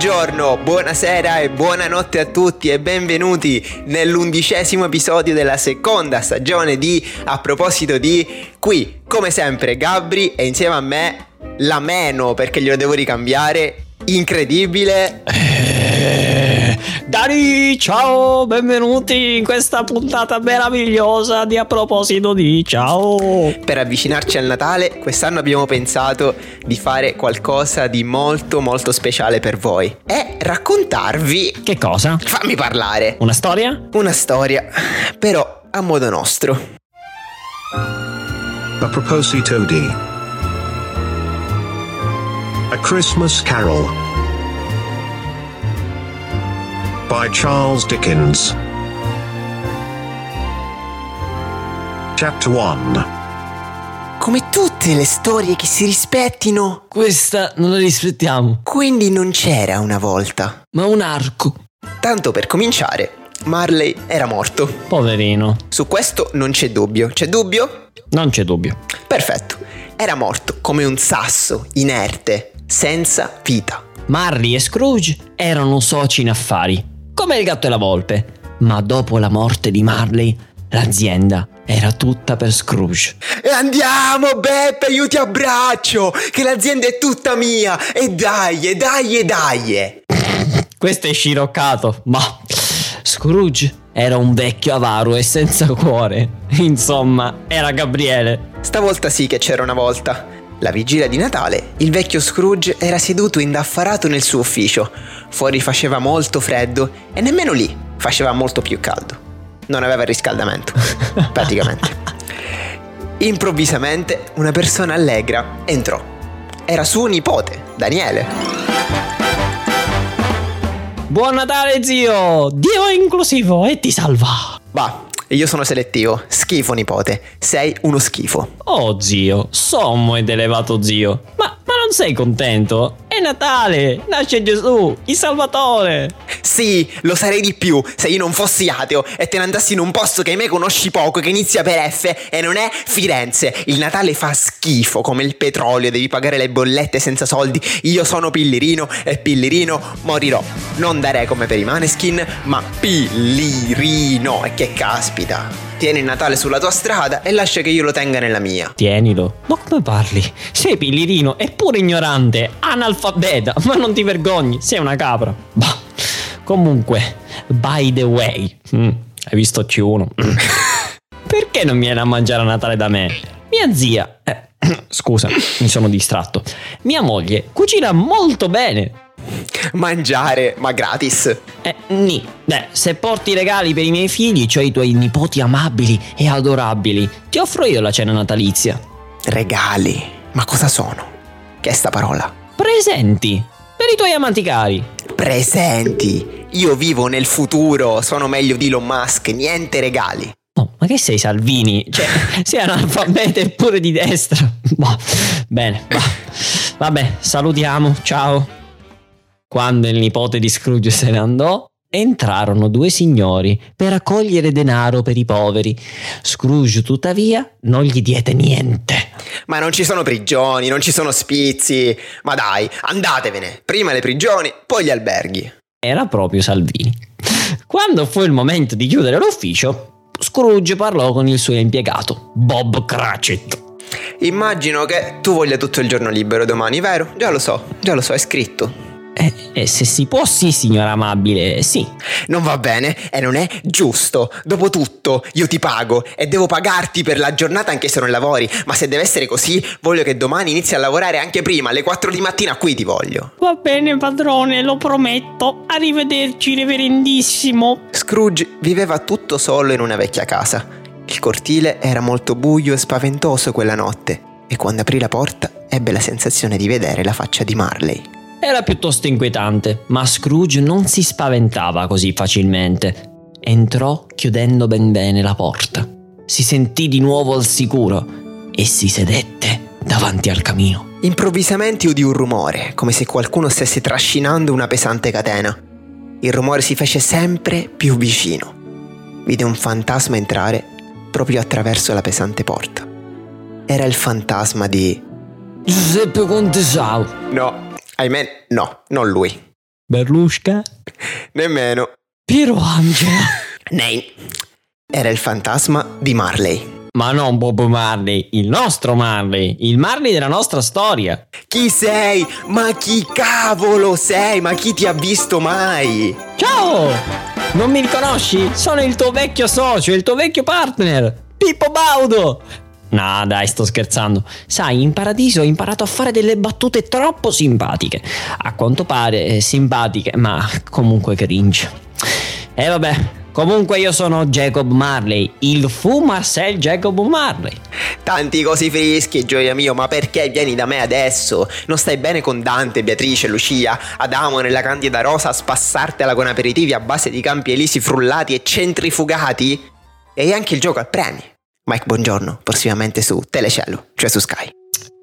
Buongiorno, buonasera e buonanotte a tutti e benvenuti nell'undicesimo episodio della seconda stagione di A proposito di qui, come sempre, Gabri e insieme a me la meno perché glielo devo ricambiare, incredibile. Dani, ciao, benvenuti in questa puntata meravigliosa di A proposito di ciao. Per avvicinarci al Natale, quest'anno abbiamo pensato di fare qualcosa di molto molto speciale per voi e raccontarvi, Che cosa? fammi parlare, Una storia? una storia, però a modo nostro. A proposito di A Christmas Carol by Charles Dickens. Chapter 1 Come tutte le storie che si rispettino, Questa non la rispettiamo, quindi non c'era una volta. ma un arco. Tanto per cominciare, Marley era morto. Poverino, Su questo non c'è dubbio. C'è dubbio? non c'è dubbio. Perfetto. Era morto come un sasso, inerte, senza vita. Marley e Scrooge erano soci in affari, come il gatto e la volpe. Ma dopo la morte di Marley, l'azienda era tutta per Scrooge. E andiamo, Beppe, io ti abbraccio, che l'azienda è tutta mia. E dai, e dai, e dai. Questo è sciroccato, ma Scrooge era un vecchio avaro e senza cuore. Insomma, era Gabriele. Stavolta sì che c'era una volta. La vigilia di Natale, il vecchio Scrooge era seduto indaffarato nel suo ufficio. Fuori faceva molto freddo e nemmeno lì faceva molto più caldo. Non aveva il riscaldamento, praticamente. Improvvisamente una persona allegra entrò. Era suo nipote, Daniele. Buon Natale, zio! Dio è inclusivo e ti salva! Bah, io sono selettivo. Schifo, nipote. Sei uno schifo. Oh, zio, sommo ed elevato zio. Ma, ma non sei contento? È Natale! Nasce Gesù, il Salvatore! Sì, lo sarei di più se io non fossi ateo e te ne andassi in un posto che ahimè conosci poco, che inizia per F e non è Firenze. Il Natale fa schifo come il petrolio, devi pagare le bollette senza soldi. Io sono Pillirino e Pillirino morirò. Non da re come per i Maneskin, ma Pillirino. E che caspita. Tieni il Natale sulla tua strada e lascia che io lo tenga nella mia. Tienilo. Ma come parli? Sei pillirino, eppure ignorante, analfabeta, ma non ti vergogni, sei una capra. Bah. Comunque, by the way, mm, hai visto C1? Mm. Perché non viene a mangiare a Natale da me? Mia zia, eh, scusa, mi sono distratto. Mia moglie cucina molto bene. Mangiare, ma gratis. Eh, ni. Beh, se porti regali per i miei figli, cioè i tuoi nipoti amabili e adorabili, ti offro io la cena natalizia. Regali. Ma cosa sono? Che è sta parola? Presenti per i tuoi amanti cari. Presenti. Io vivo nel futuro, sono meglio di Elon Musk, niente regali. Oh, ma che sei Salvini? Cioè, sei analfabeta pure di destra. Boh, bene, va. Vabbè, salutiamo, ciao. Quando il nipote di Scrooge se ne andò, entrarono due signori per raccogliere denaro per i poveri. Scrooge, tuttavia, non gli diede niente. Ma non ci sono prigioni, non ci sono spizi. Ma dai, andatevene. Prima le prigioni, poi gli alberghi. Era proprio Salvini. Quando fu il momento di chiudere l'ufficio, Scrooge parlò con il suo impiegato, Bob Cratchit. Immagino che tu voglia tutto il giorno libero domani, vero? Già lo so, già lo so, è scritto. E, e se si può, sì, signora amabile, sì. Non va bene e non è giusto. Dopotutto, io ti pago e devo pagarti per la giornata anche se non lavori. Ma se deve essere così, voglio che domani inizi a lavorare anche prima, alle 4 di mattina qui ti voglio. Va bene, padrone, lo prometto. Arrivederci, reverendissimo. Scrooge viveva tutto solo in una vecchia casa. Il cortile era molto buio e spaventoso quella notte e quando aprì la porta ebbe la sensazione di vedere la faccia di Marley. Era piuttosto inquietante, ma Scrooge non si spaventava così facilmente. Entrò chiudendo ben bene la porta. Si sentì di nuovo al sicuro e si sedette davanti al camino. Improvvisamente udì un rumore, come se qualcuno stesse trascinando una pesante catena. Il rumore si fece sempre più vicino. Vide un fantasma entrare proprio attraverso la pesante porta. Era il fantasma di... Giuseppe Contesau. No, ahimè, no, non lui. Berlusca? Nemmeno. Piero Angela? Nei. Era il fantasma di Marley. Ma non Bob Marley, il nostro Marley, il Marley della nostra storia. Chi sei? Ma chi cavolo sei? Ma chi ti ha visto mai? Ciao! Non mi riconosci? Sono il tuo vecchio socio, il tuo vecchio partner, Pippo Baudo! No, dai, sto scherzando. Sai, in paradiso ho imparato a fare delle battute troppo simpatiche. A quanto pare eh, simpatiche, ma comunque cringe. E vabbè, comunque io sono Jacob Marley, il fu Marcel Jacob Marley. Tanti cosi freschi, gioia mio, ma perché vieni da me adesso? Non stai bene con Dante, Beatrice, Lucia, Adamo nella Candida Rosa a spassartela con aperitivi a base di campi elisi frullati e centrifugati? E anche il gioco al premi. Mike Buongiorno, prossimamente su Telecielo, cioè su Sky.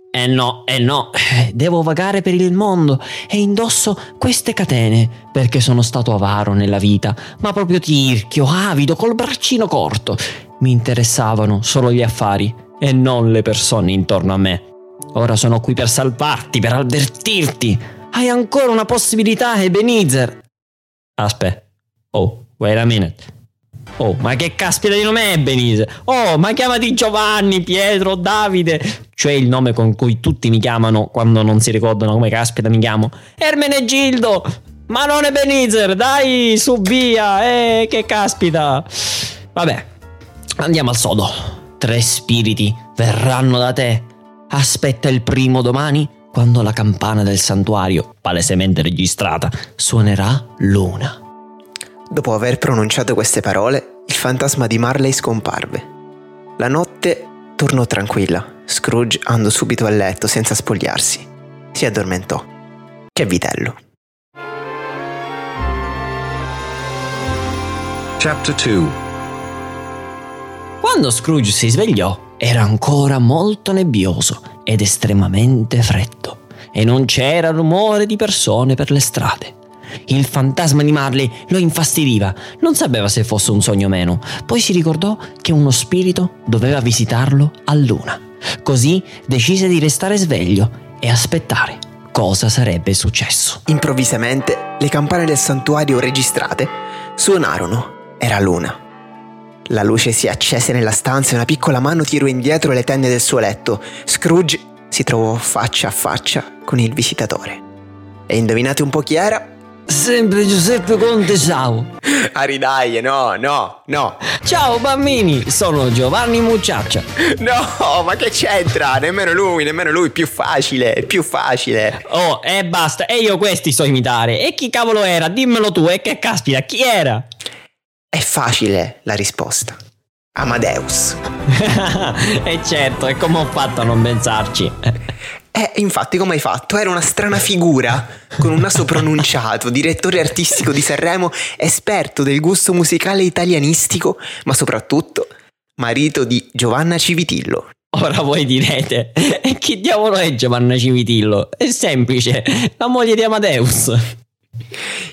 Eh no, eh no, devo vagare per il mondo e indosso queste catene perché sono stato avaro nella vita, ma proprio tirchio, avido, col braccino corto. Mi interessavano solo gli affari e non le persone intorno a me. Ora sono qui per salvarti, per avvertirti. Hai ancora una possibilità, Ebenezer. Aspetta. Oh, wait a minute. Oh, ma che caspita di nome è Benise? Oh, ma chiamati Giovanni, Pietro, Davide. Cioè il nome con cui tutti mi chiamano quando non si ricordano come caspita mi chiamo. Ermenegildo! Ma non è Benizer, dai, su via, eh, che caspita. Vabbè, andiamo al sodo. Tre spiriti verranno da te. Aspetta il primo domani, quando la campana del santuario, palesemente registrata, suonerà l'una. Dopo aver pronunciato queste parole, il fantasma di Marley scomparve. La notte tornò tranquilla. Scrooge andò subito a letto senza spogliarsi. Si addormentò. Che vitello. Chapter 2 Quando Scrooge si svegliò, era ancora molto nebbioso ed estremamente freddo, e non c'era rumore di persone per le strade. Il fantasma di Marley lo infastidiva, non sapeva se fosse un sogno o meno, poi si ricordò che uno spirito doveva visitarlo a luna. Così decise di restare sveglio e aspettare cosa sarebbe successo. Improvvisamente le campane del santuario registrate suonarono. Era luna. La luce si accese nella stanza e una piccola mano tirò indietro le tende del suo letto. Scrooge si trovò faccia a faccia con il visitatore. E indovinate un po' chi era? Sempre Giuseppe Conte, ciao! Aridaglie, no, no, no. Ciao bambini, sono Giovanni Mucciaccia. No, ma che c'entra? Nemmeno lui, nemmeno lui, più facile, più facile. Oh, e basta, e io questi so imitare. E chi cavolo era? Dimmelo tu, e che caspita, chi era? È facile la risposta. Amadeus. e certo, e come ho fatto a non pensarci? Eh, infatti, come hai fatto? Era una strana figura, con un naso pronunciato, direttore artistico di Sanremo, esperto del gusto musicale italianistico, ma soprattutto marito di Giovanna Civitillo. Ora voi direte, e chi diavolo è Giovanna Civitillo? È semplice, la moglie di Amadeus.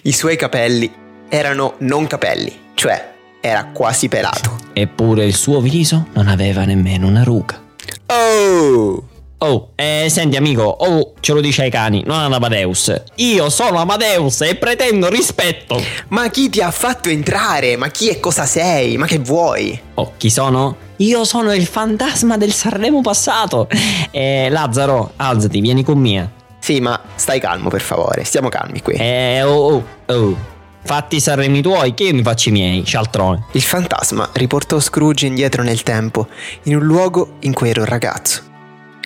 I suoi capelli erano non capelli, cioè era quasi pelato. Eppure il suo viso non aveva nemmeno una ruga. Oh! Oh, eh, senti amico, oh, ce lo dice ai cani, non ad Amadeus. Io sono Amadeus e pretendo rispetto. Ma chi ti ha fatto entrare? Ma chi e cosa sei? Ma che vuoi? Oh, chi sono? Io sono il fantasma del Sanremo passato. Eh, Lazzaro, alzati, vieni con me. Sì, ma stai calmo per favore, stiamo calmi qui. Eh, oh, oh, oh. Fatti i Sanremi tuoi, che io mi faccio i miei, cialtrone. Il fantasma riportò Scrooge indietro nel tempo, in un luogo in cui era un ragazzo.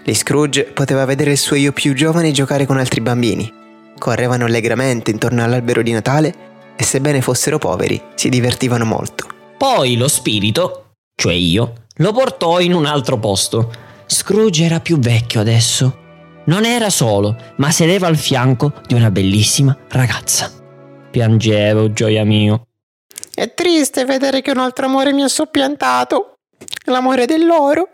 Lì Scrooge poteva vedere il suo io più giovane giocare con altri bambini. Correvano allegramente intorno all'albero di Natale e sebbene fossero poveri, si divertivano molto. Poi lo spirito, cioè io, lo portò in un altro posto. Scrooge era più vecchio adesso. Non era solo, ma sedeva al fianco di una bellissima ragazza. Piangevo, gioia mio. È triste vedere che un altro amore mi ha soppiantato. L'amore dell'oro.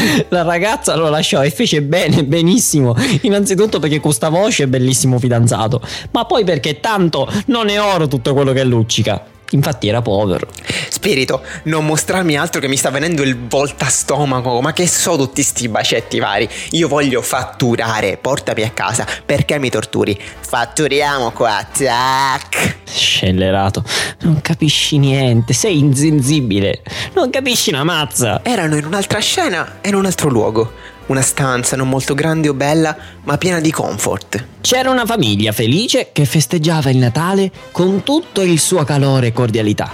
La ragazza lo lasciò e fece bene, benissimo. Innanzitutto perché con sta voce è bellissimo fidanzato, ma poi perché tanto non è oro tutto quello che luccica. Infatti era povero. Spirito, non mostrarmi altro che mi sta venendo il volta stomaco, ma che so tutti sti bacetti vari. Io voglio fatturare, portami a casa, perché mi torturi? Fatturiamo qua, tac. Scellerato, non capisci niente, sei insensibile, non capisci una mazza. Erano in un'altra scena e in un altro luogo. Una stanza non molto grande o bella, ma piena di comfort. C'era una famiglia felice che festeggiava il Natale con tutto il suo calore e cordialità.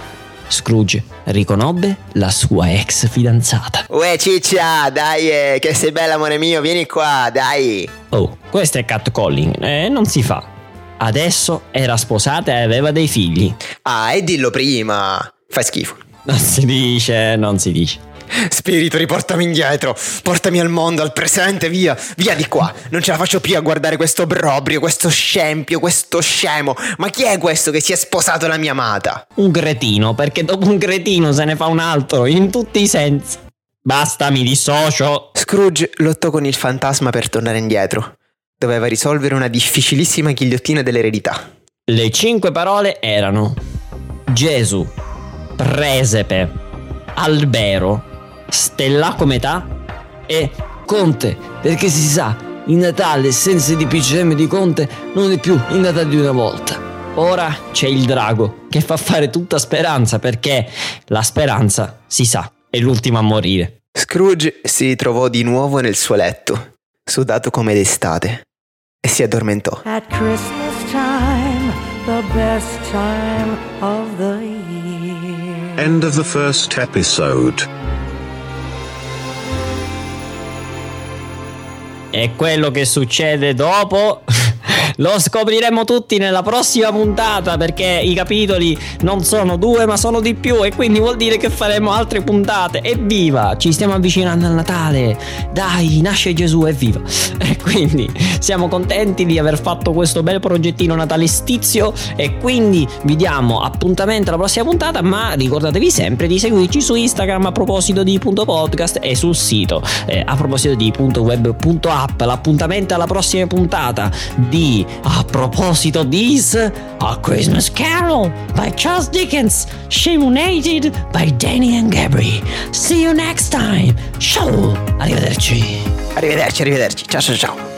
Scrooge riconobbe la sua ex fidanzata. Uè ciccia, dai, eh, che sei bella amore mio, vieni qua, dai. Oh, questo è catcalling, eh, non si fa. Adesso era sposata e aveva dei figli. Ah, e dillo prima. Fai schifo. Non si dice, non si dice. Spirito, riportami indietro, portami al mondo, al presente, via, via di qua. Non ce la faccio più a guardare questo obbrobrio, questo scempio, questo scemo. Ma chi è questo che si è sposato la mia amata? Un cretino, perché dopo un cretino se ne fa un altro, in tutti i sensi. Basta, mi dissocio. Scrooge lottò con il fantasma per tornare indietro. Doveva risolvere una difficilissima ghigliottina dell'eredità. Le cinque parole erano Gesù, presepe, albero, stellaco metà e conte, perché si sa, il Natale senza il DPCM di Conte non è più il Natale di una volta. Ora c'è il drago che fa fare tutta speranza perché la speranza, si sa, è l'ultima a morire. Scrooge si trovò di nuovo nel suo letto, sudato come d'estate, e si addormentò. At Christmas time, the best time of the year. End of the first episode. E quello che succede dopo lo scopriremo tutti nella prossima puntata perché i capitoli non sono due ma sono di più e quindi vuol dire che faremo altre puntate. Evviva! Ci stiamo avvicinando al Natale. Dai, nasce Gesù, evviva! E quindi siamo contenti di aver fatto questo bel progettino natalestizio e quindi vi diamo appuntamento alla prossima puntata ma ricordatevi sempre di seguirci su Instagram a proposito di punto podcast e sul sito eh, a proposito di punto web punto app l'appuntamento alla prossima puntata di a proposito dis A Christmas Carol by Charles Dickens Shamunated by Danny and Gabri see you next time ciao arrivederci Arrivederci, arrivederci. Ciao ciao ciao.